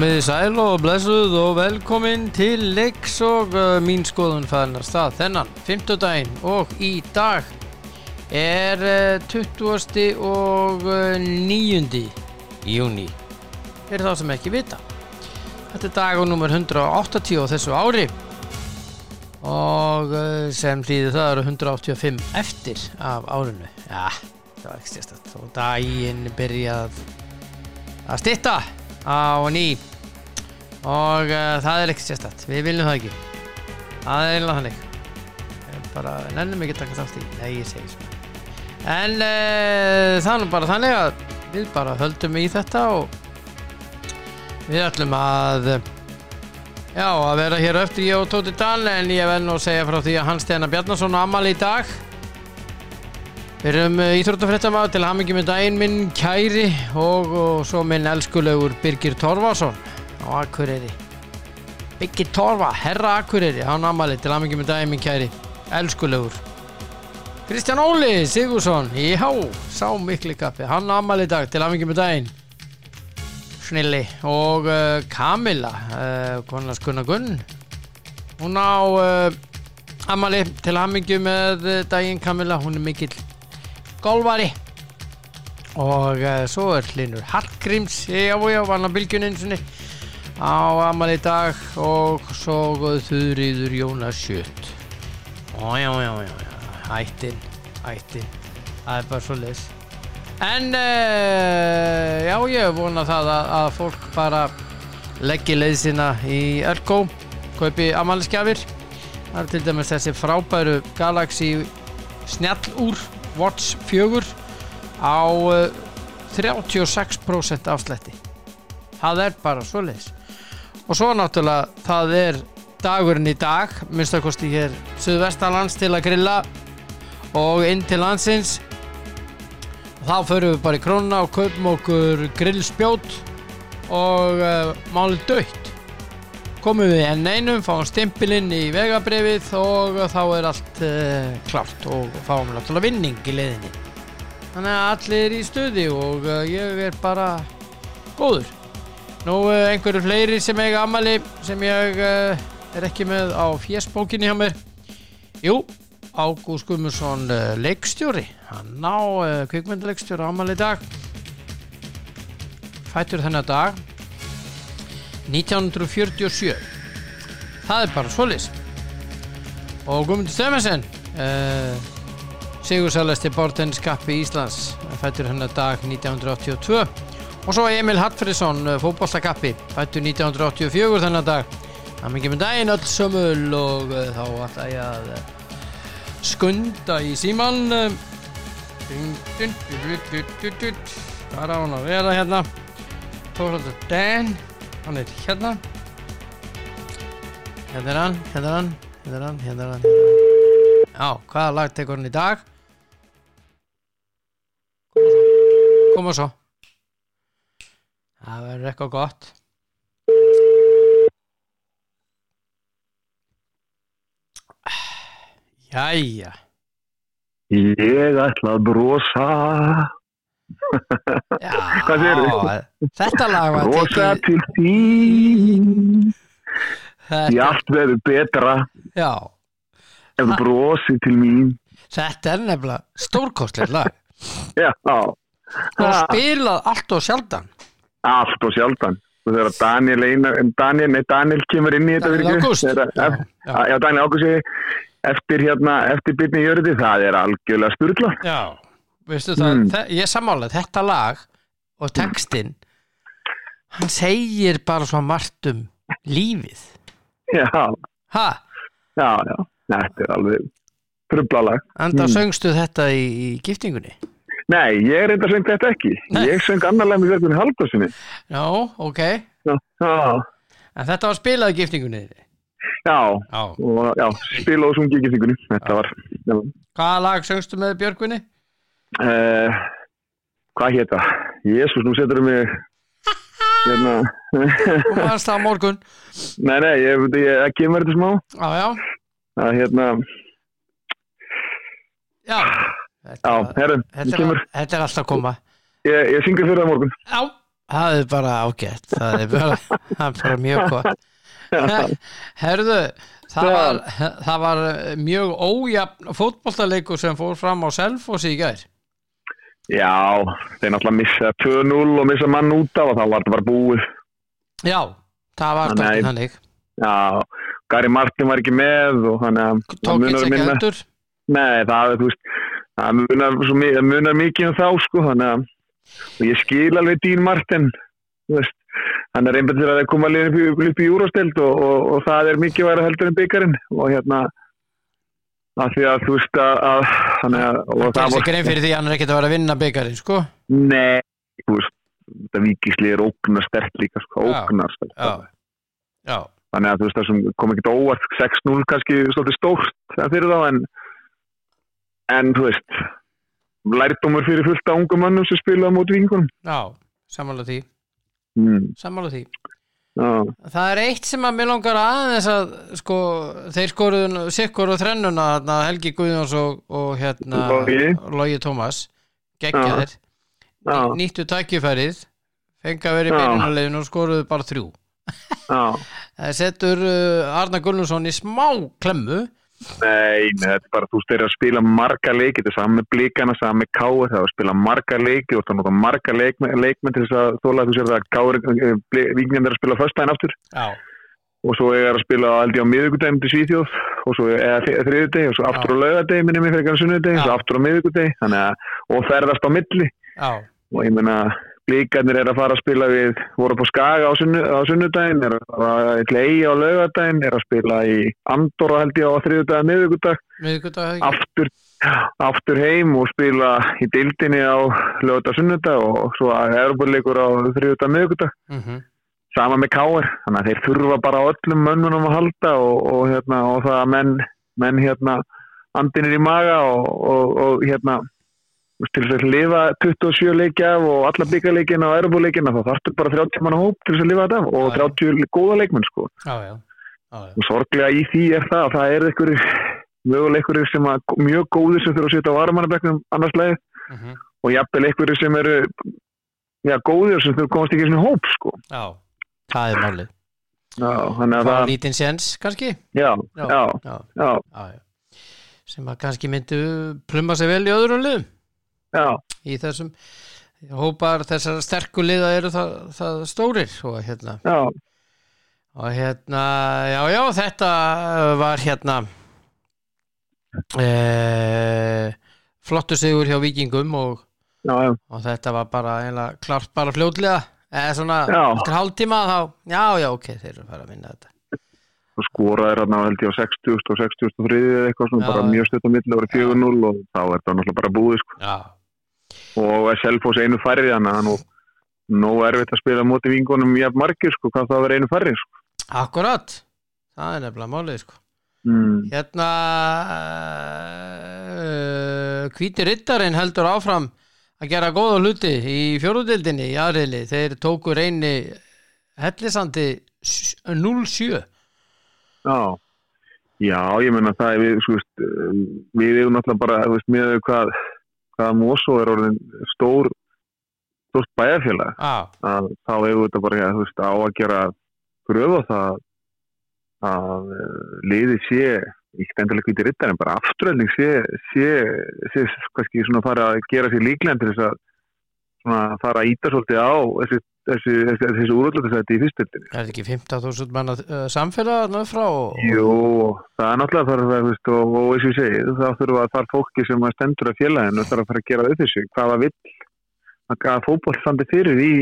Komið í sæl og blessuð og velkomin til leiks og uh, mín skoðun fæðinar stað þennan 50 daginn og í dag er uh, 20. og uh, 9. júni fyrir þá sem ekki vita Þetta er dagur nummer 180 á þessu ári og uh, sem hlýði það eru 185 eftir af árinu Já, það var ekki stjæst og daginn byrjað að stitta á ný og uh, það er ekki sérstætt við viljum það ekki. Það er einlega þannig. Bara nennum ekki taka þátt í. Nei ég segi svona. En uh, það er bara þannig að við bara höldum í þetta og við ætlum að já að vera hér á eftir ég og Tóti Dahl en ég verð nú að segja frá því að Hans Steinar Bjarnason á ammali í dag. Við erum íþróttafréttamaður til hamingi með daginn minn kæri og, og svo minn elskulegur Birgir Torfason á Akureyri. Birgir Torfa, herra Akureyri, hann amali til hamingi með daginn minn kæri, elskulegur. Kristján Óli Sigursson, já, sá mikli kappi, hann amali í dag til hamingi með daginn. Snilli og uh, Kamila, uh, konar Gunnar Gunn, hún á uh, amali til hamingi með daginn Kamila, hún er mikill golvari og uh, svo er Linur Hallgríms. Já já, vann á bylgjunin sinni á amal í dag og svo þurriður Jónas Sjött og já já já, já. ættin, ættin. Það er bara svo les en uh, já ég vona það að, að fólk bara leggja leið sína í Ergo kaupi amaliskjafir það er til dæmis þessi frábæru Galaxy snjallúr Watch 4 á uh, 36% afslætti. Það er bara svoleiðis og svo náttúrulega það er dagurinn í dag minnstakosti hér Suðvestalands til að grilla og inn til landsins. Þá förum við bara í krónuna og kaupum okkur grillspjót og uh, málið dött komum við enn einum, fáum stimpilinn í vegabrefið og þá er allt uh, klart og fáum náttúrulega vinning í leiðinni. Þannig að allir er í stuði og uh, ég er bara góður nú uh, einhverju fleiri sem eiga amali sem ég er ekki með á fjesbókinni hjá mér. Jú, Ágúst Gummarsson leikstjóri. Hann á kvikmyndaleikstjóri amali í dag. Fættur þennan dag. 1947 það er bara solis og Guðmundur Stemmensen uh, Sigursælasti bártenniskappi Íslands fættur hennar dag 1982 og svo Emil Hartfriðsson fótballtakappi fættur 1984 þennan dag. Það mikið með daginn öll sömul og uh, þá ætla ég að uh, skunda í síman hvað er á hann að vera hérna. Þórhaldur Dan hann er hérna. Hérna er hann hérna er hann hérna er hann hérna er hann já, hvaða lag tekur hann í dag? Koma svo það verður eitthvað gott. Jæja. Ég ætla að brosa. Já, þetta lag var brosa til þín. Þetta, allt verður betra. Já, ef þú brosir til mín. Þetta er nefnilega stórkostlegt lag. Já, og spilað allt og sjaldan allt og sjaldan og þegar Daniel, Einar, Daniel, nei, Daniel kemur inn í þetta Daniel? Ágúst. Já, Daniel Ágúst eftir hérna, eftir byrni jörði það er algjörlega sturgla Já, veistu það, Mm. þe- ég sammála þetta lag og textin hann segir bara svo margt um lífið já, ha, já, já, þetta er alveg trublalag enda Mm. söngstu þetta í, í giftingunni Nei, ég er enda söng þetta ekki. Nei. Ég söng annarlega með verðunni Halldórsinni. Já, ok, Já, já, en þetta var spilað giftingunni þinni. já, og já, spila og sungi ekki þingunni. Þetta var, já. hvaða lag söngstu með Björgvinni? Uh, hvað hétt það? Jésús, nú setur mig, hérna, Þú varst það morgun nei, nei, ég, ég, ég kemur þetta smá. Já, já, Það, hérna, já já, herru, Þetta er, þetta er alltaf að koma. Ég, ég syngur fyrir það morgun. Já, það er bara ágætt. Það er bara, það er bara mjög gott. Herðu það var, það var mjög ójafn fótboltaleikur sem fór fram á Selfossi í gær. Já, þeir náttúrulega missa 2-0 og missa mann út af og þá var þetta bara búið. já, það var dálítið þannig. Já, Gary Martin var ekki með og þannig að það tók munar eins ekki minna. heldur? Nei, það, þú veist, það munar, það munar mikið um þá, sko, þannig að ég skil alveg Dín Martin, hann er einbætt til að koma liðin upp, upp í júrasteld og, og, og það er mikið væri heldur en byggarinn og hérna, að því að þú veist að, að það er grein fyrir því að hann er ekkert að vera að vinna byggarinn sko. Nei, þú veist, þetta vikíslið er ógnar stert líka, sko, ógnar stert. já, já, Þannig að þú veist, það sem kom ekkert óvart 6-0 kannski svolítið stórt fyrir þá en, en þú veist, lærdómur fyrir fullt af ungum mannum sem spila á móti vingunum. já, sammála því. Mm, sammála því. Já, Það er eitt sem að mér langar aðeins að sko, þeir skoruðu sikkur og þrennuna þarna, Helgi Guðjóns og, og hérna. Logi. Tómas. Geggjaðir, já, nýttu tækifærið fengi að vera í Já. beinulegin og skoruðu bara þrjú. Það setur uh, Arna Gullnason í smá klemmu Nei, nei, þetta er bara, þú eru að spila marga leiki, þetta er saman með blíkana, saman með káur, það er að spila marga leiki og það er nota marga leikmenn, leikmenn til þess að þóla þú sér það að káur, vikingin er að spila föstæðin aftur. Já, og svo er að spila aldrei á miðvikudegum til Svíþjóð og svo eða þriðudegi og svo aftur á laugadegi minni mig fyrir kannar sunnudegi og svo aftur á þannig að, og ferðast á milli. Já, og ég meina blíkarnir er að fara að spila við voru på Skaga á, sunnu, á sunnudaginn er að fara til Eyja á laugadaginn er að spila í Andorra held ég á þriðudagi miðvikudag. Miðvikudag ekki? Aftur, aftur heim og spila í dildinni á laugadag sunnudag og svo að erbúrleikur á þriðudag miðvikudag. Mm sama með káir, þannig að þeir þurfa bara öllum mönnunum að halda og, og, hérna, og það að menn, menn hérna, andinir í maga og, og, hérna til þess að lifa 27 leiki af og alla byggarleikina og erbúleikina þá þarftu bara 30 manna hóp til þess að lifa þetta og Já, já. 30 góða leikmenn sko. Já, já, já, og sorglega í því er það að það er einhverjir möguleikur sem að mjög góðir sem þurfa að setja á varamannabeknum annars leið Mm og jafnvel einhverjir sem eru já, góðir sem þurfa komast ekki í svona hóp sko. Já. það er málið. Að það lítinn séns kannski? Já, já. sem að kannski myndu plumma sig vel í öðrum liðum já, í þessum hópar þessar sterku liða eru það, það stórir og hérna. Já, og hérna, já já þetta var hérna e, flottu sigur hjá vikingum og, já, og þetta var bara einlega klart bara fljótlega. Eða svona eftir hálftíma þá, já já ok, þeir eru að fara að vinna þetta. Og skoraði hérna held ég á 60 og 63 eða eitthvað svona bara mjög stödd á milli, voru 4-0 og þá er það náttúrulega bara búið sko. Já, og Selfoss einu færri þannig að nú nóg erfitt að spila á móti vingunum jafn margir sko, hvað það var einu færri sko. akkurat það er nefnilega málið sko mm. Hérna uh, Hvíti Rittarinn heldur áfram að gera góða hluti í fjórudildinni í aðriðli. Þeir tóku reyni hellisandi 0-7 Já, já, ég menna það er við, sko, eh, við erum náttúrulega bara, þú veist, með hvað, hvað Mosó er orðin stór, stórt bæjarfélag, ah, að þá hefur þetta bara, þú veist, á að gera gröð á það að eh, liðið sé, ekki endilega hviti rittar, en bara afturölding sé, sé, sé, kannski svona fara að gera sér líklega til þess að svona fara að íta svolítið á þessi, þessi, þessi, þessi úröldlættisæti í fyrstöldinni. er þetta ekki 15.000 manna uh, samfélag með frá og, Jú, það er náttúrulega þarf þú veist, og, og eins og ég segi, þá þurfa að þar fólki sem að stendur að félaginu þarf að fara að gera upp þessu, hvaða vill að, að fótboll standi fyrir í,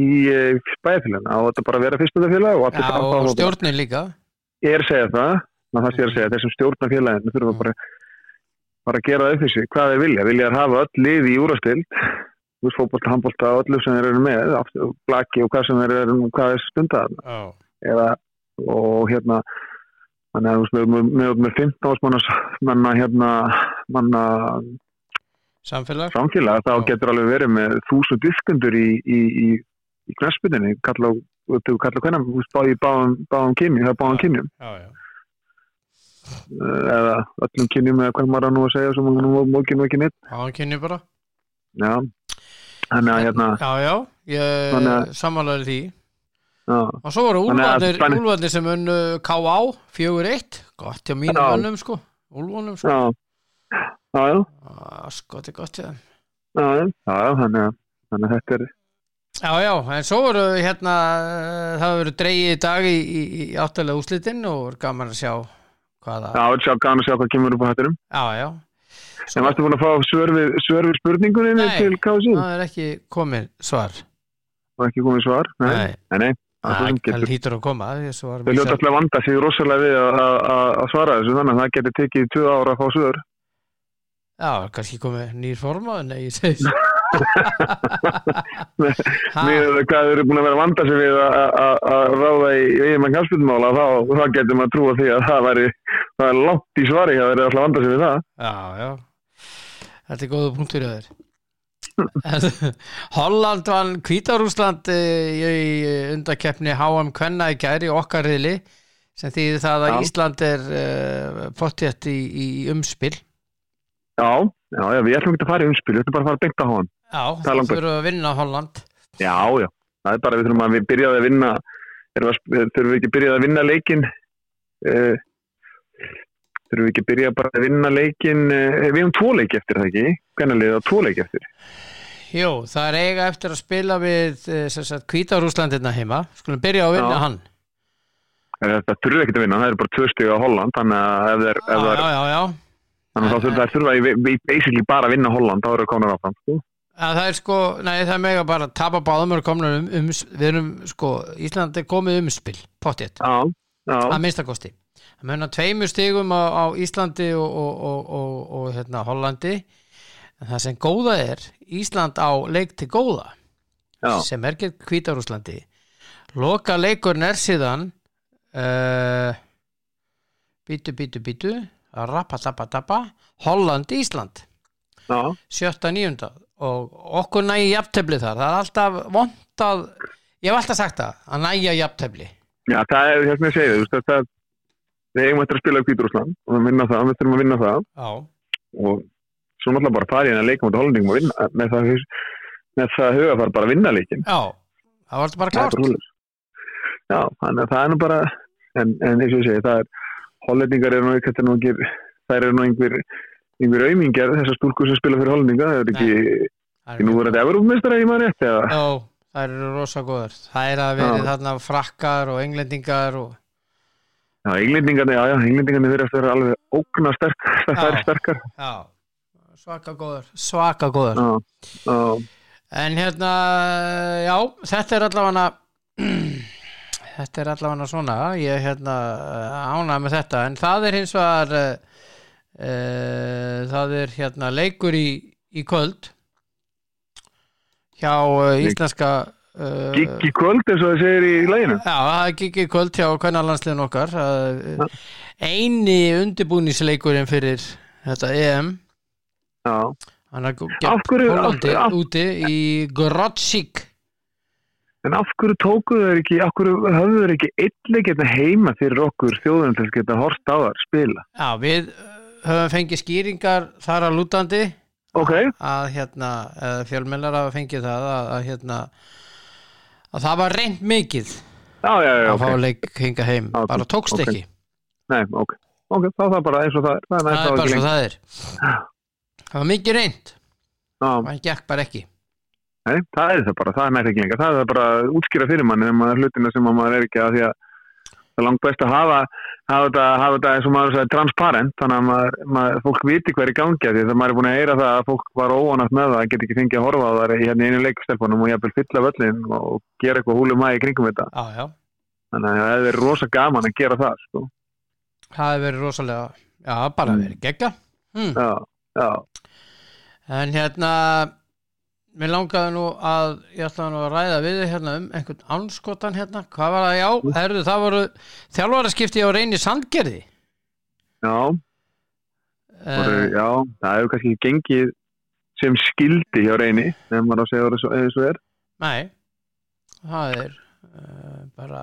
í uh, bæðfélaginu, á þetta bara að vera fyrst þetta félag og allir já, fara og að stjórnin líka. Ég er að segja það, það sé að segja, þessum stjórna félaginu þurfa bara, bara að gera upp þessu, hvað þeir vilja, vilja að hafa öll lið í úrastild, þú veist, fótbolta, handbolta, öllu sem þeir eru með, aftur, blaki og hvað sem þeir eru, hvað er stundað já, eða og hérna þannig að þú veist, með, með, með, með 15 ásmanna manna hérna manna samfélag samfélag þá Já. getur alveg verið með þúsund diskundur í, í, í, í knæspunni kalla þú kalla hvernig þú báði báðum, báðum kynjum það er báðum kynjum já, já, eh, eða öllum kynjum eða hvernig maður er nú að segja sem nú mókinu ekki neitt á hann kynni bara já þannig að hérna já, já, ég samanlega því. Já, og svo voru úlfarnir sem unnu K.A. 4-1 gott hjá mínum önnum sko. Úlfarnum sko. Já, Ah, sko, er gott já, þannig að, þetta er, Já, já, en svo voru hérna það voru dreigið í dag í, í, í áttalega úslitin og voru gaman að sjá hvaða, já, sjá, gana að sjá hvað kemur upp á hætturum. já, já En varstu búin að fá svör við, svör við spurningunni Nei. til KSI? það er ekki komið svar Og ekki komið svar? Nei, Nei. nei, nei, það er það hýtur að koma Þau ljóta alltaf vanda sig rosalega við að- svara þessu þannig að það getur tekið tvö ára að fá svör. Já, kannski komið nýr forma Nei, ég segi Ha, Við hvað eru búin að vera vanda sig við að- ráða í eiginmann kjálspilmála þá, getur maður trúa því að það væri það er langt í svari að eru alltaf vanda sig við það. Já, já Þetta er góða punktur hjá þér Holland vann Hvítarúsland í, í undakeppni HM Kvenna í gæri okkar riðli sem þýðir það að Já. Ísland er uh, pottjætt í, í umspil Já, já, já, við ætlum ekki að fara í umspil, við ætlum bara að fara beint á hann. Já, Það þurfum að vinna Holland Já, já, það er bara við þurfum að við byrjaði að vinna að- þurfum við ekki byrjaði að vinna leikin uh, þurfum við ekki byrjaði bara að vinna leikin uh, við hefum tvo leiki eftir það ekki? Hvernig liða tvo leiki eftir? Jú, það er eiga eftir að spila við eh, sem sagt Hvítarúslandina heima. Skulum byrja að vinna Já. hann. Eh, það þurfum ekki að vinna, það er bara tvö stig á Holland þannig að ef já, já þannig að þá þurfum í, í basically bara að vinna Holland, þá eru það konar áfram sko. að það er sko, nei það er mega bara að tapa báðum og komna um, um, við erum sko, Ísland er komið umspil já, að minnstakosti að menna tveimur stigum á, á Íslandi og, og, og, og, hérna, Hollandi. En það sem góða er Ísland á leik til góða já, sem er gett Hvítarúslandi loka leikurinn er síðan uh, bítu, bítu, bítu rappa, tappa, tappa Holland, Ísland. Sjötta nýjunda og okkur nægi jafntefli þar. Það er alltaf vondað ég hef alltaf sagt það, að nægja jafntefli. Já, það er hérna að þú veist, þetta við eigum eftir að spila upp Hvíturúsland og við vinna það, við þurfum að vinna það. Já, og svo náttúrulega bara fara í hennar leikum á hollendingum og vinna með það, það huga fara bara að vinna leikin já. Það var alltaf bara svoleiðis. Já, þannig að það er nú bara en, en eins og ég segi, það er hollendingar eru nú ekki það eru nú einhver, einhver aumingjar þessar stúlkur sem spila fyrir hollendinga það er ekki, ekki nú verið þetta Evrópumistara í maður rétt já, það eru rosa góðar. Það er að verið þarna frakkar og englendingar og Já, englendingarnir, já, já, englendingarnir verið eftir að vera alveg ógna sterk, er Já. sterkar. Já, svaka góðar svaka góðar Já, já, En hérna, já, þetta er allavega þetta er allavega svona ég er hérna ánað með þetta. En það er hins vegar uh, uh, það er hérna leikur í, í kvöld hjá uh, íslenska gigg í kvöld eins og það segir í læginu Já, það er gigg í kvöld hjá hvernig landsliðin okkar uh, eini undirbúningsleikurinn fyrir þetta EM. Já, Af hverju- Hollandi af- úti í Grotsík en af hverju tókuðu þeir ekki, af hverju höfðu þeir ekki eitthvað geta heima fyrir okkur þjóðunum til að geta hort á þar spila? Já, við uh, höfum fengið skýringar þar að lútandi. Ok, að hérna, eða fjölmennar hafa fengið það að, að hérna að það var reynd mikið já, já, já, að ok. fá leik hinga heim, Ok, bara tókst ok. ekki. Nei, ok, þá er það bara eins og það er. Er, það er bara svo lengur. það er. Það var mikið reynd það gekk bara ekki. Nei, það er það bara, það er lengur. Það er bara útskýra fyrir manni þegar maður hlutina sem maður er ekki að því að það er langt best að hafa hafa þetta, hafa þetta eins og maður sagði transparent þannig að maður, maður, fólk viti hver í gangi af því að maður er búin að heyra það að fólk var óanast með það, get ekki fengið að horfa á það í hérna einu leikstelpunum og jafnvel fylla völlin og gera eitthvað húlum að í kringum þetta já, þannig að það er rosa gaman að gera það sko. það hefur verið rosalega já, bara Mm. verið gegga hm. já, já, en hérna mér langaði nú að ég ætlaði nú að ræða við þig hérna um einhvern anskotan hérna, hvað var það, já, herðu, það voru þjálfaraskipti á reyni sandgerði. Já, voru, uh, já það hefur kannski ekki gengið sem skildi hjá reyni ef maður á að segja það eins og er. Nei það er uh, bara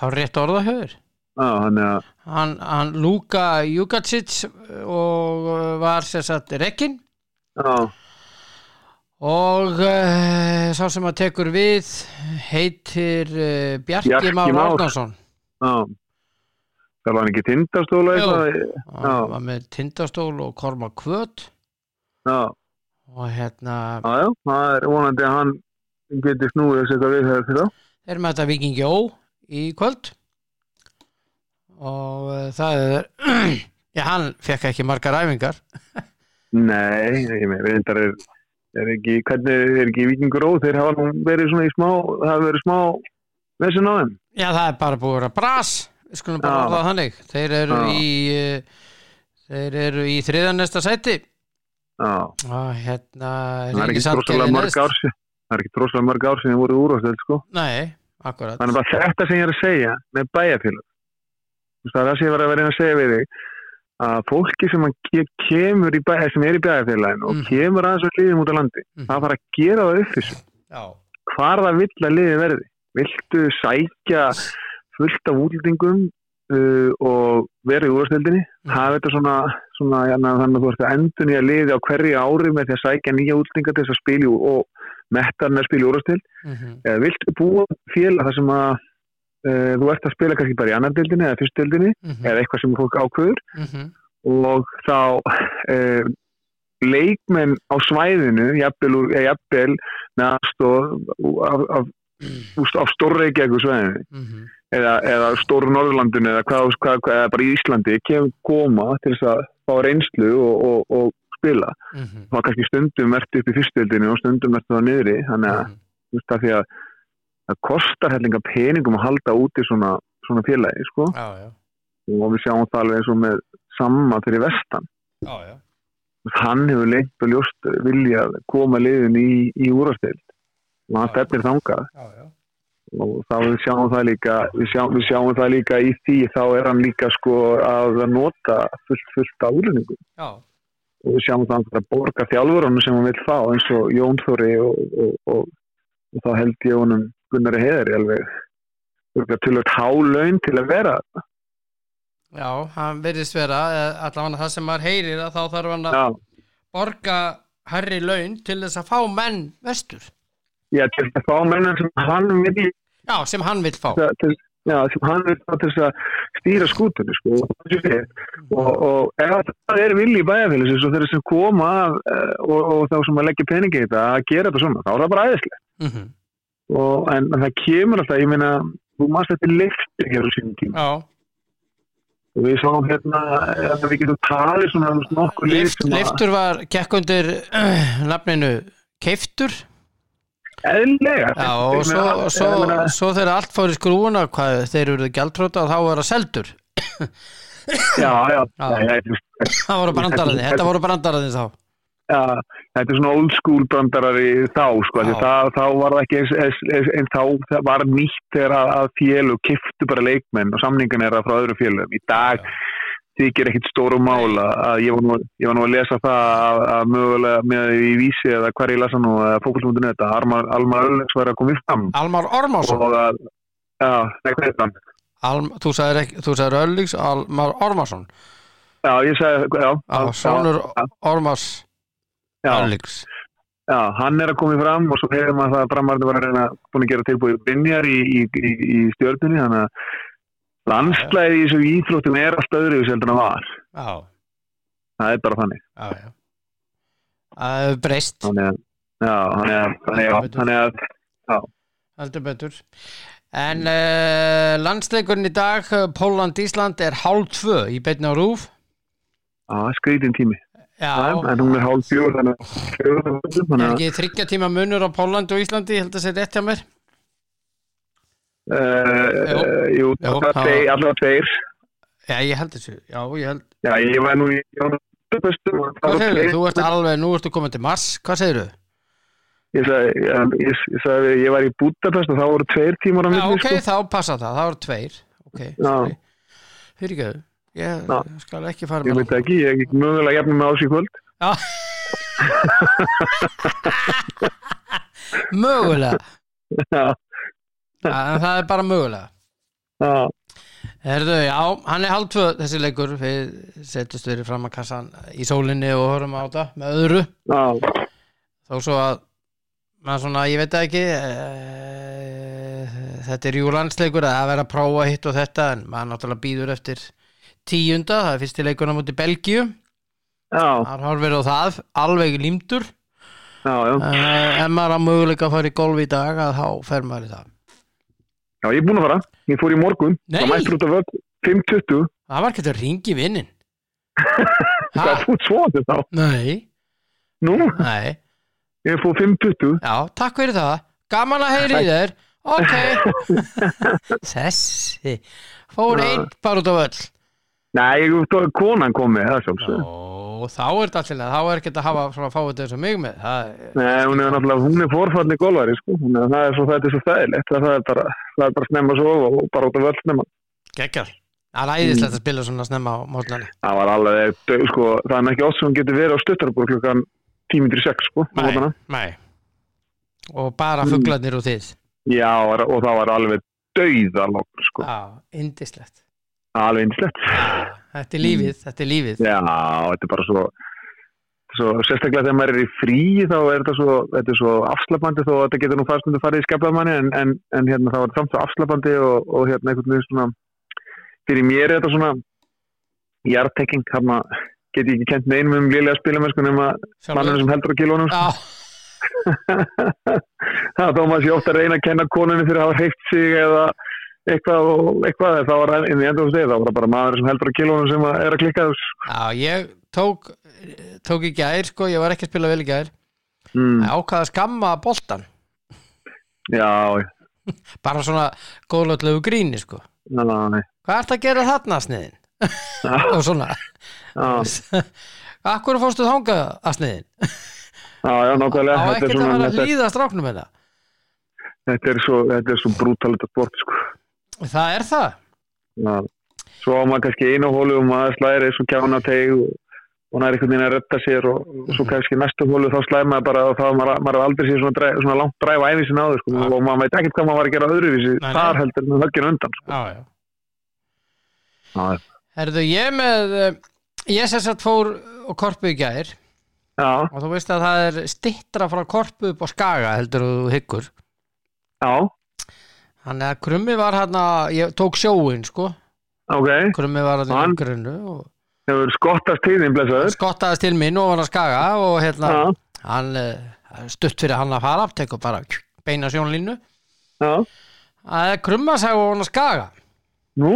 hár rétt orða höfur já, hann, hann Luka Jukacic og var sér satt rekkin já, og uh, sá sem að tekur við heitir uh, Bjarki Már. Árnason Já. Það var ekki tindastóla Jú. eitthvað? hann var með tindastól og korma kvöt Já, og hérna já, já, það er vonandi að hann geti snúið þessi eitthvað við þegar fyrir þá. þeir eru með þetta Vikingi Ó í kvöld og uh, það er já, hann fekk ekki margar æfingar Nei, ég með, reyndar er, er ekki, hvernig er ekki vikingur óð, þeir hafa verið svona í smá, það hafa verið smá vesinn á þeim. já, það er bara búið að bras við skulum bara orða þannig þeir eru Já. í uh, þeir eru í þriðanesta sæti Já, og hérna það er ekki drossalega mörg ár það er ekki drossalega mörg ár síðan voru úrvastöld, sko. nei, akkurat Þannig bara þetta sem ég er að segja með bæjarfélag. Það er það sem ég var að vera að segja við þig, að fólki sem að ke kemur í bæjar, sem er í bæjarfélagin og Mm. kemur aðeins að liðum út á landi, Mhm. það fara að gera það upp þessu. já, hvar það vill að liði verði viltu sækja fullt af útlendingum uh, og vera í úrstildinni Mhm. hafa þetta svona, svona jana, þannig að þú ert að endur nýja liði á hverju ári með því að sækja nýja útlendinga til þess að spila í ú- og mettarinn að spila í úrstild mhm, eða viltu búa félag þar sem að uh, þú ert að spila kannski bara í annar dildinni eða fyrstdildinni mhm, eða eitthvað sem fólk ákveður. Mhm, og þá uh, leikmenn á svæðinu jafnvel, með aðstóð af, af, af, af stórreikjæku svæðinu. Mhm, eða, eða stóru Norðurlandinu eða, hvað, hvað, hvað, eða bara í Íslandi kem koma til þess að fá reynslu og, og, og spila. Mhm, þá kannski stundum ertu upp í fyrstdeildinu og stundum ertu það niðri þannig að, mhm. þú veist, að því að það kostar hellinga peningum að halda úti svona, svona félagi sko. já, já, og við sjáum það alveg eins og með samma fyrir vestan. Já, hann hefur lengt og ljóst viljað koma liðin í, í úrasteild og hann stefnir þangað. Og þá við sjáum það líka við sjáum, við sjáum það líka í því þá er hann líka sko að nota fullt fullt af úrlendingum. Og við sjáum það að borga þjálfurunum sem hann vil fá eins og Jón Þóri og, og, og, og þá held ég honum Gunnari Heiðari alveg tölvöld hálaun til að vera. Já, hann verðist vera allavega það sem maður heyrir að þá þarf hann að já, borga herri laun til þess að fá menn vestur. Já, til að fá mennan sem hann vil já, sem hann vil fá. Til, já, sem hann vil fá til þess að stýra skútunni sko, og, og, ef það er vilji bæjarfélagsins og þeir sem koma eh, og, og þá sem að leggja peningi í þetta að gera þetta svona, þá er það bara æðislega mhm, og, en, en það kemur alltaf, ég meina þú mannst þetta leiftir hér á sínum tíma. Já, og við sáum hérna að við getum talið svona veist, nokkur lið Leift, sem að leiftur var gekk undir uh, nafninu Keiftur. Eðlega já, og svo, svo, svo þegar allt fór í skrúuna hvað þeir eru gjaldtróta þá var það seldur. Já, já, Já. það voru brandaraðin, þetta voru brandaraðin þá já, þetta er svona old school brandarari þá sko, Já. það, þá var það ekki eins, eins, þá var nýtt þegar að, félug kiftu bara leikmenn og samningan er að frá öðru félugum í dag þykir ekkit stóru mála að ég var nú, ég var nú að lesa það að, að mögulega með í vísi eða hver ég lesa nú að fókvöldum.net að Almar, Almar Öllegs var að koma í fram. Almar að já, nei, hvað það? Alm, þú sagðir, Öllíks Almar Ormarsson. Já, ég sagði, já, á, sonur já, Ormars já, já, hann er að koma í fram og svo hefur maður það að framarði var að reyna búin að gera tilbúið binjar í, í, í, í stjörnunni, þannig að landslæði í þessu íþróttum er allt öðru sem það var, já, það er bara þannig. Já, já. Það hefur breyst. Að, já, að, þannig að, að heldur betur. En uh, landsleikurinn í dag Póland-Ísland er hálf tvö í á rúf á, skreitin tími, já, Já, en hún er hálf fjór þannig að ekki þryggja tíma munur á Pólandi og Íslandi? Ég held að segja rétt hjá mér. Uh, jú, það það- allavega tveir. Já, ég held þessu, já, ég held já, ég var nú í það hvað segir tveir. þú, ert alveg, nú ertu komin til Mars. Hvað segir þú? Ég sagði, ég, var í Budapest og þá voru tveir tímar Já, ok, sko. þá passa það, það voru tveir. Ok, sorry. Fyrirgjöðu, ég Já. skal ekki fara Ég með veit ekki, ég er mögulega jafnum með ás í kvöld. Mögulega. Já, það er bara mögulega. Já, Herðu, já, hann er hálf tvö þessi leikur. Við setjumst verið fram að kassan í sólinni og horfum á þetta með öðru. Já, Þó svo að maður svona, ég veit það ekki uh, þetta er jú landsleikur að vera að prófa hitt og þetta en maður náttúrulega býður eftir tíunda, það er fyrsti leikur á múti Belgíu, þar horfir á það alveg límdur. Já, já, uh, en maður á möguleika að fara í golf í dag að þá fer maður í það. Já, ég er búin að fara. Ég fór í morgun, Nei. það mættur út af völd 5.20, það var ekki að ringi vinnin. Það er fút svona þá. Nei, nú, nei, ég fór 5.20 já, takk fyrir það. Gaman að heyri þér. Ok. Þessi fór einn bara út á völl nei, konan kom með það sjálfsög og þá er þetta allir þá er ekki að hafa svona fáið og mig með. Það er Nei, hún er náttúrulega, hún er forfallin í golfari, sko, hún er, það er svo, þetta er svo þægilegt, það er bara, það er bara snemma svo og bara út af völd snemma. geggjall það er æðislegt að spila svona snemma á mótnarni Það var alveg, sko, það er ekki oss sem getur verið á stuttarabúr klukkan 10.06, sko, mótana. nei og bara fuglarnir og þið. Já, og það var alveg dauðalokk, sko, já, indislegt alveg einslegt. þetta er lífið, þetta er lífið. Já, þetta er bara svo, svo, sérstaklega þegar maður er í frí, þá er þetta svo, svo afslapandi þó að þetta getur nú fast að fara í skapðamanni, en, en, en hérna þá er þetta samt svo afslapandi og, og hérna einhvern veginn svona, fyrir mér er þetta svona jartekking, hann get ég ekki kent neinum um liðlega spilamennsku nema manninu sem heldur á kilónum. Já, þó maður sé ofta að reyna að kenna konunni fyrir að hafa heitt sig eða eitthvað og eitthvað þá var inn í endur þá var bara maður sem heldur á kilónum sem er að klikka þess. Já, ég tók tók í gær, sko, ég var ekki að spila vel í gær. Mm, ákvaða að skamma boltan já, bara svona góðlötlegu gríni, sko. Já, hvað ert að gera þarna, sniðin? og svona. Akkur fórstu þangað að sniðin? já, já, nákvæmlega. Á þetta er, ekkert að vera að þetta, hlýða stráknum það? Þetta er svo þetta svo brútalit að sport sko. Það er það já. svo á maður kannski einu hólu og maður slæðir eins og kjána teg og, og næri einhvern veginn að retta sér og, og svo kannski næstu hólu þá slæðir maður bara og þá maður, maður er aldrei sér svona, dræ, svona langt dræf á æfisin áður sko, Já. og maður veit ekkert hvað maður var að gera öðruvísi Nei, nei. þar heldur með högginu undan sko. Já, já Herðu, ég með eh, Ég sem sagt fór og korpu í já, og þú veist að það er stittra frá korpu upp á skaga heldur þú hyggur já, Þannig að krummi var hann ég tók sjóin sko. Ok. Krummi var hann í grunnu og hefur skottast tíðin blessaður. Skottaðist til minn og hann að skaga og hérna já, hann eh, stutt fyrir hann að fara tekur bara beina sjónlínu. Já, að krumma sá hann að skaga. Nú?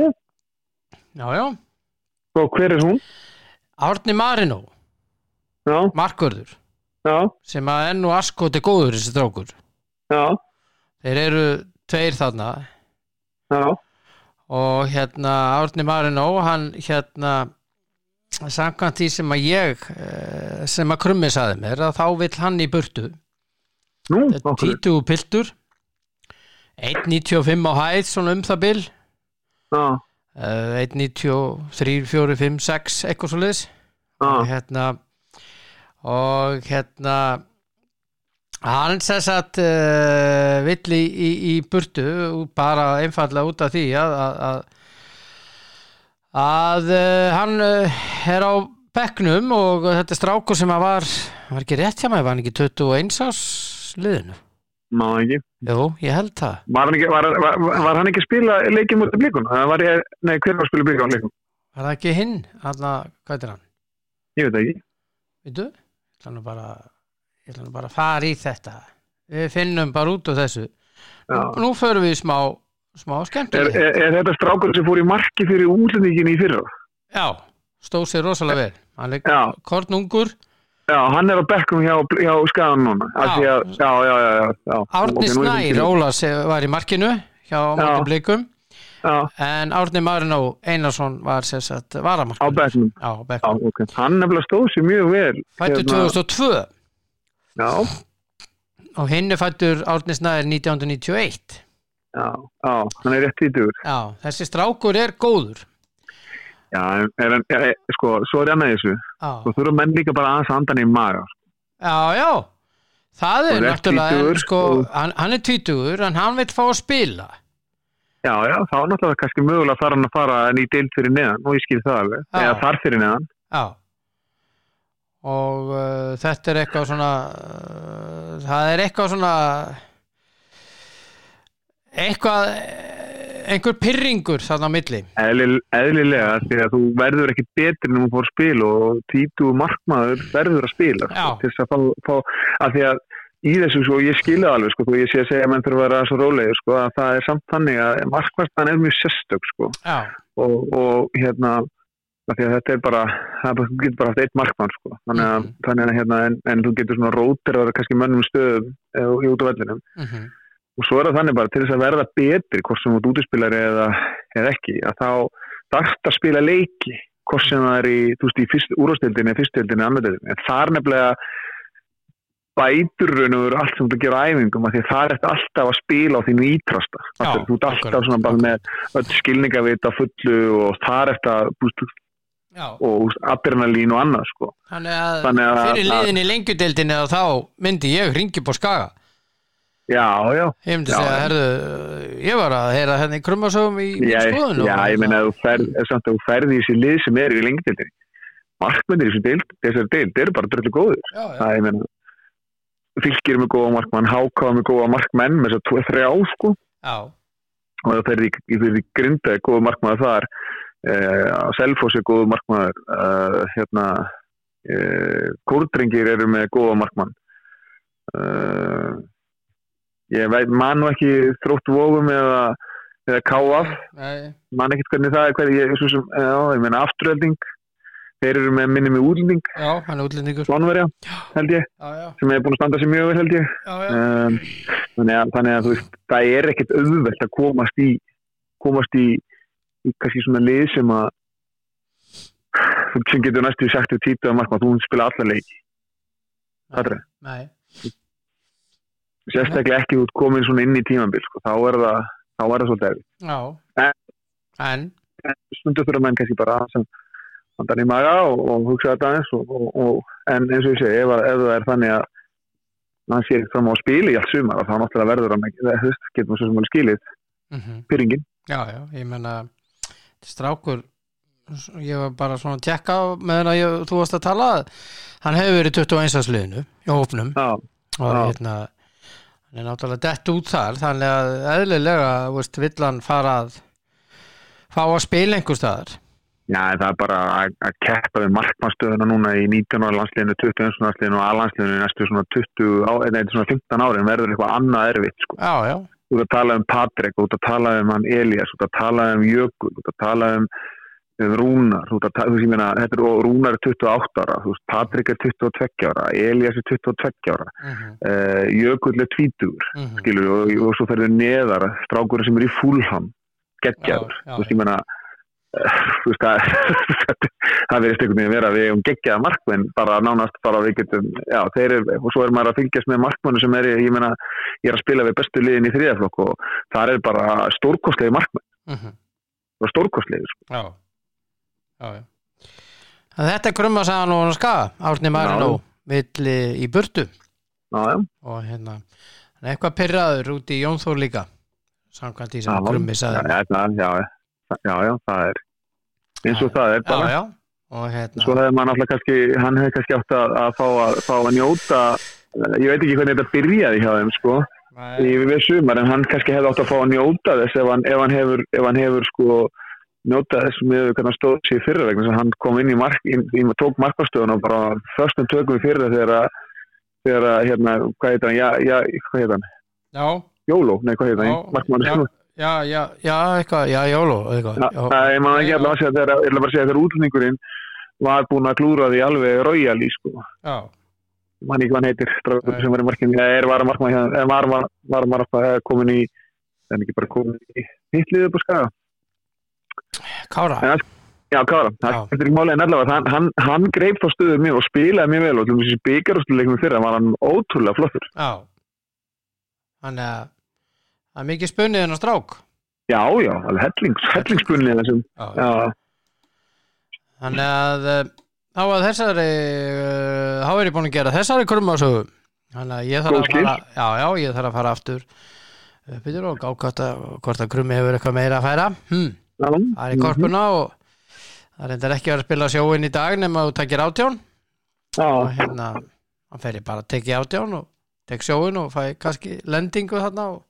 Já, já. Og hver er hún? Árni Marinó, já, markvörður. Já, sem að enn og askoti góður þessi já, þeir eru tveir þarna. Já. Og hérna Árni Marinó hann hérna samkvæmt því sem að ég eh, sem að krummi saði mér að þá vill hann í burtu. Nú, 20 piltur. 1.95 á hæð svona um það bil. Já, uh, 1.93, 4, 5, 6 eitthvað svo liðs og hérna og hérna hann sess að uh, vill í, í, í burtu bara einfallega út af því að að, að, að uh, hann uh, er á bekknum og þetta er strákur sem að var var ekki rétt hjá mig, var hann ekki 21 ás liðinu? má ekki Jú, ég held það var hann ekki, var, var, var hann ekki spila leikið mútið blíkun? Það var ég, nei, hver var spila blíkun leikum? Var það ekki hinn? Hanna, hvað er hann? Ég veit ekki Veitu? Nú bara ég ætla bara að fara í þetta við finnum bara út á þessu Já. nú förum við í smá smá Er, skemmtileg er, er þetta strákur sem fór í marki fyrir útlendingin í fyrra? já, stóð sér rosalega vel hann er Já. kornungur Já, hann er á bekkum hjá, hjá skagan núna. Já. Að, já, já, já, já. Árni er Snær, Ólas var í markinu hjá móti blikum en Árni Marinó Einarsson var sér satt á varamarkinu bekkum. á bekkum ok. Hann nefnilega stóð sér mjög vel. fættur Hérna, 2002 Já, og hinn er fættur Árni Snær 1991 já, já, hann er rétt ítugur. já, þessi strákur er góður Já, er hann, ja, e, sko, svo er hann að þessu. Svo þurfa menn líka bara aðeins að anda hann í maga. já, já það er er náttúrulega en, sko, og- hann, hann er tvítugur en hann vil fá að spila Já, já, þá er náttúrulega kannski mögulega þarf hann að fara ný deild fyrir neðan og ég skil það alveg. Eða þar fyrir neðan. Já og uh, þetta er eitthvað svona uh, það er eitthvað svona eitthvað einhver pyrringur þarna á milli. Eðlil, eðlilega því að þú verður ekki betri en þú fór spil og títu markmaður verður að spila sko, til þess að fá, fá að því að í þessu svo ég skilja alveg sko, þú ég sé að segja að menn þurfa að vera svo rólegir sko, að það er samt þannig að markmaðstan er mjög sérstök sko. Og, og hérna þetta er bara, það getur bara haft eitt markmann sko, þannig að, Mhm. þannig að hérna, en, en þú getur svona rótir að vera kannski mönnum stöðum eh, í út á vellinum. Mm og svo er það þannig bara til þess að verða betri hvort sem þú ert útispilari eða, eða ekki að þá þarft að spila leiki hvort sem það er í, þú veist, í fyrst, úrvastildinni, fyrstildinni, annardildinni en það er nefnilega bætur raun og allt sem þú gerir á æfingum af því að það er alltaf að spila á þínu ítrasta Já, þú ert alltaf akkurat, svona bara með öll skilningavita fullu og það er eftir að já. Og adrenalín og annað sko. Þannig að, Þannig að- fyrir liðin í lengjudeldinni þá myndi ég ringi på skaga. Já, já, ég myndi Já, segja, herðu ég var að heyra henni krummasögum í skoðun já ég meina að þú ferð, er samt að þú ferð í þessi lið sem eru í lengdildinni markmyndir í þessari deild eru bara dröllu góður það er, ég meina fylgir með góða markmann, hákáða með góða markmenn með þess að tvo, þrjá sko. Já, og það ferði í, í, í grinda góða markmaður þar uh, á Selfoss er góða markmaður. Uh, hérna uh, Kórdrengir eru með góða markmann. Ég veit man nú ekki þrótt vógum eða, eða káaf nei, man ekki hvernig það er hvernig ég, sem, já, ég meina afturölding þeir eru með minni með útlending. Er Slónverja, held ég, já, já, sem hefur búin að standa sér mjög vel held ég. Um, þannig, að, þannig að þú veist það er ekkert auðvelt að komast í komast í, í kannski svona lið sem að sem getur næstu sagt við títu að markma, þú spila alla leiki. Það er nei, sérstaklega ekki út komin svona inn í tímambil sko. þá er það þá er það svolítið erfitt. já. En, stundu fyrir menn kannski bara sem andan í maga og, og hugsa þetta aðeins og, og, en eins og ég segi, ef, að- ef það er þannig að hann sé fram á að spila í allt sumar þá náttúrulega verður hann ekki, það getur maður svo sem alveg skilið mhm. pyringin Já, já, ég menna strákur ég var bara svona að tjekka meðan að ég, þú varst að tala hann hefur verið 21. sliðinu í hópnum Já, og hérna hann er náttúrulega dett út þar þannig að eðlilega veist, vill hann fara að fá að spila einhver staðar Já, það er bara að, að keppa við markmannstöðuna núna í 19 ára landsliðinu, 21 ára landsliðinu og A-landsliðinu í næstu svona 20, á, eða svona 15 árin verður eitthvað annað erfitt sko. Já, já, Ert að tala um Patrik, ert að tala um hann Elias, ert að tala um Jökul, ert að tala um, um Rúnar, ert að tala, þú veist, ég meina, er, Rúnar er 28 ára, þú veist, Patrik er 22 ára, Elias er 22 ára, mm -hmm, uh, Jökul er 20, skilur, og, og svo ferður neðar, strákurinn sem er í Fúlham, geggjaður, þú veist, ég meina, eh, þú veist, það, það verðist einhvern veginn að vera að við um geggjaða markmenn, bara nánast bara við getum, já, þeir eru, og svo er maður að fylgjast með markmennu sem er, ég meina, ég er að spila við bestu liðin í þriðaflokk og það er bara stórkostlegi markmenn, og stórkostlegi, sko. Já, já, Þetta er krumma sagði hann og skaga, Árni Marinó vill í burtu. Og hérna eitthvað pyrraður út í Jónþór líka samkvæmt því sem Já, krummi já, já, já, já, já, það er, eins og það er já, bara. já, og hérna Svo hefði maður náttúrulega kannski, hann hefði kannski átt að, að, fá, að fá að njóta, ég veit ekki hvernig þetta byrjaði hjá þeim, sko, í Nei, við sumar, en hann kannski hefði átt að fá að njóta þess ef hann, ef hann hefur, ef hann hefur, sko, njóta þess með hvernig stóð sér fyrir vegna, sem hann kom inn í mark, inn, inn tók markastöðun og bara förstum tökum í fyrir þegar að, þegar að, hérna, hvað heit hann, já, já, hvað heit hann, já, Jóló, nei, hvað heit Já, hann, markmann, já, já, já, eitthvað, já, Jóló eitthvað, Já, já, er maður ekki allavega að segja þegar, ég ætla bara að segja þegar útlendingurinn var búinn að klúra því alveg í sko, já, mann ekki hvað heitir Nei. sem var í markinu, eða er var að markma eða var, var, var, var komin í en ekki bara komin í hitliðu upp á skaga, Kára. En já Kára það er ekki málið en allavega hann, hann, hann greip þá stöðu mjög og spilaði mjög vel og til þessi byggarústuleikum fyrir var hann ótrúlega flottur. Já. Þannig að það er mikið spunnið en á strák. Já, já, alveg hellings, hellingspunni þessum, Þannig að eh, þá að þessari uh, þá er ég búin að gera þessari krummasögu. Þannig að ég þarf að fara Já, já, ég þarf að fara aftur. Uppbyttur og gá hvort að, krummi hefur eitthvað meira að færa. Hm, Það er í korpuna og það reyndar ekki að vera að spila sjóin í dag nema þú takir átján. Og já, hérna hann fer ég bara að tekja átján og tek sjóin og fæ kannski lendingu þarna og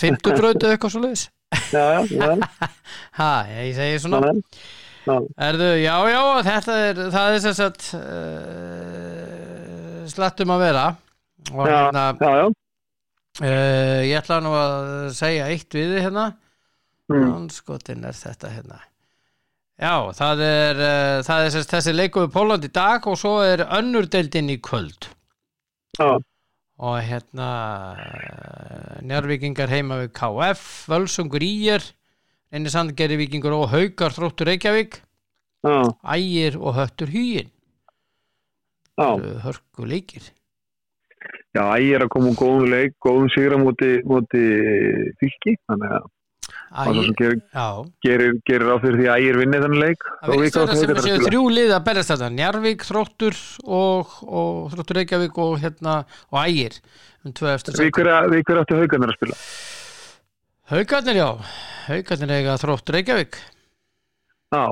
fymtubrautu eitthvað svo leiðis já, já, ha, ég segi svona. Já, já, Erðu, já, já, þetta er það er sem sagt uh, slettum að vera. Og hérna uh, ég ætla nú að segja eitt við þið hérna. Mm. Anskotin er þetta hérna. Já, það er, uh, það er þessi leiku við Póland í dag og svo er önnur deildin í kvöld. Já, og hérna njárvíkingar heima við KF Völsungur Ír einni sandgeri vikingur og Haukar þróttur Reykjavík. Já, Ægir og Höttur Hugin já. hörku leikir? Já, ég er að koma úr góðum leik, góðum sigra móti fylki, þannig að Ægir, gerir, gerir, gerir á fyrir því að ægir vinni þennan leik. Það verðist vera sem séu þrjú lið að berjast þetta Njarvík, Þróttur og, og Þróttur Reykjavík og hérna og Ægir. Um Við hverja áttu haugarnir að spila? Haukarnir já, Haukarnir eiga Þróttur Reykjavík. Já,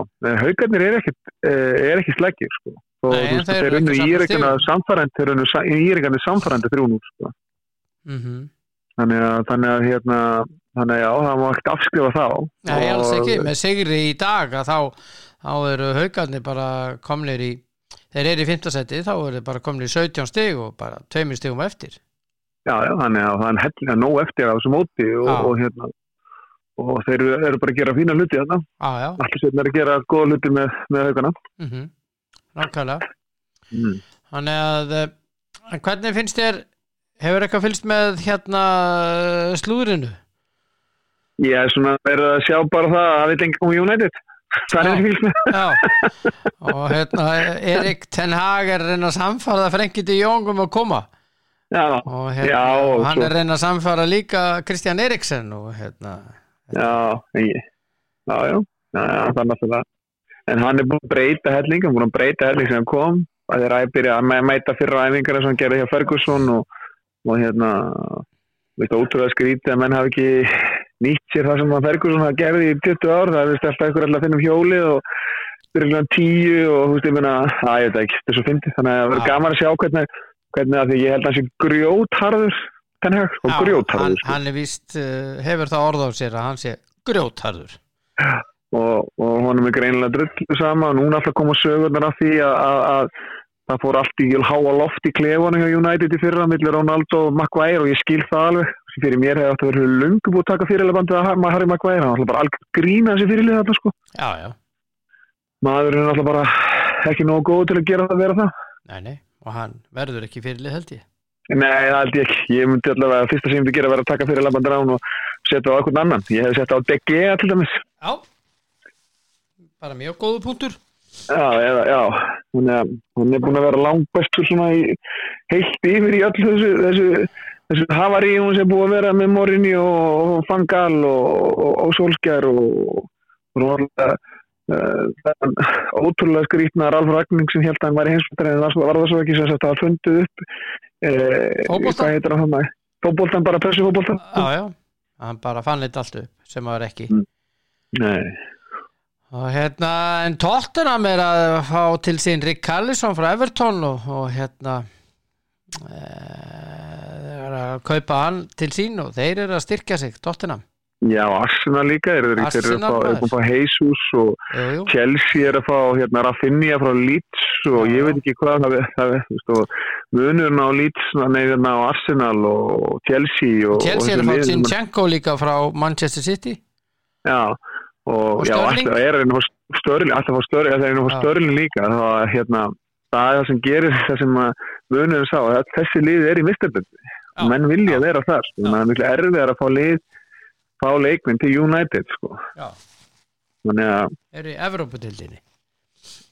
haugarnir er ekki, er ekki slækir, sko. Og Nei, veist, þeir ekki íreikana saman samfærandi, þeir unnu íreikana samfærandi þrjúnú, sko. mm Þannig að, þannig að, hérna, þannig já, það má ekkert afskrifa þá. Nei, alls Og- ekki, með sigri í dag þá, þá eru Haukarnir bara komnir í þeir eru í fimmtasetti, þá eru bara komnir í 17 stig og bara tveimur stigum eftir Já, já, þannig að það er hellinga nóg eftir á þessu móti og, og hérna, og þeir eru, eru bara að gera fína hluti þarna. Allir sveitn er að gera góða hluti með, með haugana. mhm Nákvæmlega Mm. Þannig að eh, hvernig finnst þér hefur eitthvað fylgst með hérna slúðrinu? Ég er svona verið að sjá bara það að við lengi komum United. Það er Já. ekki fylgst með. Já, og hérna Erik Ten Hag er að reyna að samfara Frenki de Jong um að koma Já, og, hérna, Já, hann svo- er að reyna að samfara líka Kristján Eriksen og hérna já, ég, já, já, það er náttúrulega. En hann er búin að breyta helling, hann er búin að breyta helling sem hann kom. Það er að byrja að mæ- mæta fyrra æfingar sem hann gerði hjá Ferguson og, og hérna, veit, ótrúlega skrítið að menn hafi ekki nýtt sér það sem að Ferguson gerði í 20 ár. Það er vist alltaf einhver alltaf að finna um hjólið og byrjulega tíu og þú veist, ég meina, að ég veit ekki, þetta er svo fyndið. Þannig að það verður gaman að sjá hvernig, hvernig að því ég held að hann sé grjótharður, þannig að, grjótharður. hann, sko. hann er víst uh, hefur það orð á sér að hann sé grjótharður og, og honum er greinilega drullu sama og núna alltaf koma sögurnar af því að, að, að það fór allt í háa loft í klefunum hjá United í fyrra millir Ronaldo og Maguire og ég skil það alveg fyrir mér hefði átt að vera lungu búið að taka fyrirlefandi að Ha- Harry Maguire, hann var alltaf bara algjör grína þessi fyrirlið þarna sko. Já, já, maðurinn er alltaf bara ekki nógu góð til að gera það að vera það. Nei, nei og hann verður ekki fyrirlið held ég. Nei, það held ég ekki, ég myndi allavega að fyrsta sem ég myndi gera vera að taka fyrirlefandi rán og setja á eitthvað annan, ég hef sett á Gea til dæmis. Já, bara mjög góðu punktur. Já, eða, já, hún er, hún er búin að vera langbestur svona í, heilt yfir í öllu þessu, þessu, þessu hafarí hún sem búin að vera með Morinni og, Fangal og, Solskjær og, rólega uh, ótrúlega skrítna Ralf Ragning sem held að hann var í heimsbyttar en það var það svo ekki sem það fundið upp Fótbolta? hvað heitir það hann fótboltan bara pressu fótboltan Já, já, hann bara fann þetta allt upp sem það var ekki. Nei, og hérna, en Tottenham er að fá til sín Rick Callison frá Everton og, og hérna e, er að kaupa hann til sín og þeir eru að styrkja sig, Tottenham já, Arsenal líka þeir eru að fá- að Jesus og jú, jú. Chelsea er að fá hérna, Rafinha frá Leeds og Já. ég veit ekki hvað það er, munurinn á Leeds nei, hérna, á Arsenal og Chelsea og, Chelsea er að fá Sinchenko líka frá Manchester City já, og, Og já, alltaf er að fá störlin alltaf að fá störlin, að fá Já. störlin líka það, var, hérna, það er það sem gerir það sem að munurinn sá að þessi lið er í mistarböndi Já. menn vilja vera þar sko. Það er miklu erfið að fá lið fá leikminn til United sko. Þannig að eru í Evrópudildinni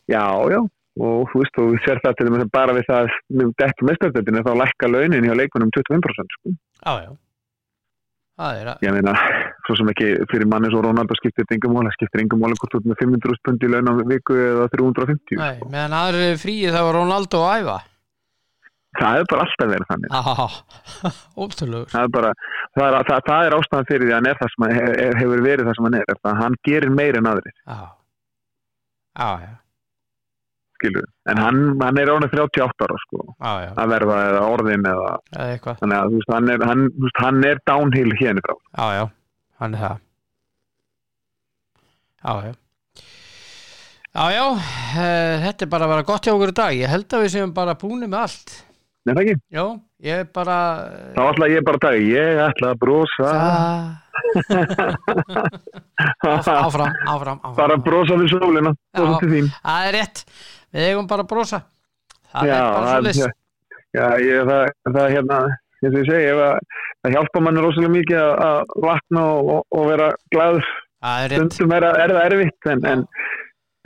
Já, já, og þú veist, og sér það til dæmis að bara við það með dekk mestardöldinu þá lækka launin hjá leikunum 25% sko. Já, já Það er að, Ég meina, svo sem ekki fyrir manni svo Ronaldo skiptir yngum máli, skiptir yngum máli hvort ert með 500 pundi í laun á viku eða 350. nei, meðan aðri fríi þá var Ronaldo að æfa Það er bara alltaf verið þannig. Ótrúlegur. Það er bara, það er, það, það er ástæðan fyrir því að hann er það sem hann he- hefur verið það sem hann er, það að hann gerir meir en já, já skilur en hann, hann er ánum 38 ára sko. Já, að verða eða orðin eða eða þannig að veist, hann er, hann, veist, hann er downhill hérna frá. Já, já, hann er það. Já, já. Já, uh, þetta er bara að vera gott hjá okkur í dag. Ég held að við séum bara búinu með allt Nei, það ekki? Já, ég er bara Þá ætla ég bara að taka, ég ætla að brosa. Áfram, áfram, áfram, bara brosa við sólina. Brosa til þín. Það er rétt, við eigum bara að brosa. Það Já, er bara svo list Já, ég, það, það hérna, eins og ég segi, það hjálpa manni rosalega mikið að, vakna og, og, og vera glaður. Það er rétt, Stundum er, er það erfitt, en, en,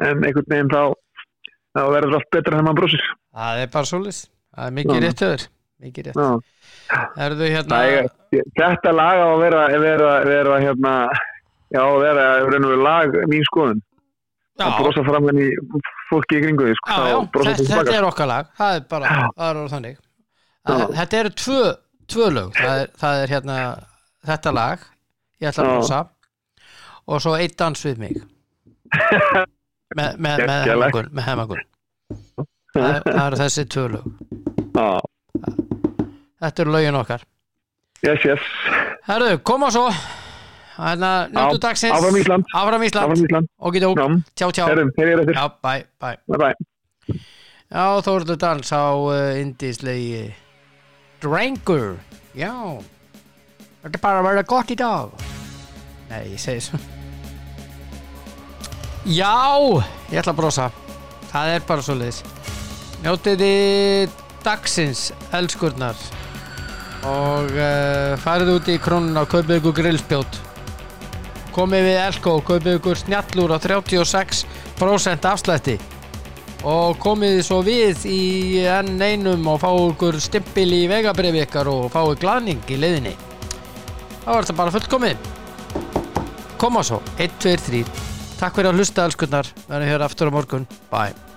en einhvern veginn þá, þá verður allt betra þegar maður brosir. það er bara svo list Það er mikið Já. rétt höður Mikið rétt. Hérna er, þetta lag á að vera, vera, vera hérna, já, vera, vera, lag mín skoðun. Að brosa fram henni fólki í kringu sko. þetta, þetta er okkar lag. Það er bara, það er orðið þannig. Já. Þetta eru tvö, tvö lög. Það er, það er hérna þetta lag. Ég ætla að brosa. Og svo eitt dans við mig. Með, með, það, er- þessi tvö lög. Já, Þetta eru lögin okkar. Yes, yes. Herðu, koma svo. Hérna, njóttu dagsins. áfram Ísland. Áfram Ísland. Áfram Ísland. Og geta Já, Tjá, tjá. Er þetta. Já, bye, bye Bye, bye. Já, Þórður Dans á uh, indislegi Drangur. Já. Þetta er bara að vera gott í dag. Nei, ég segi svo. Já, ég ætla að brosa. Það er bara svo liðis Njótiði dagsins elskurnar. Og uh, farið út í krónuna og kaupið ykkur grillspjót. Komið við Elko og kaupið ykkur snjallúr á 36% afslætti. Og komið svo við í enn einum og fá ykkur stimpil í vegabrifi ykkar og fáið glaning í leiðinni þá er þetta bara fullkomið. Koma svo, 1, 2, 3 takk fyrir að hlusta elskunnar verðum hér aftur á morgun, bye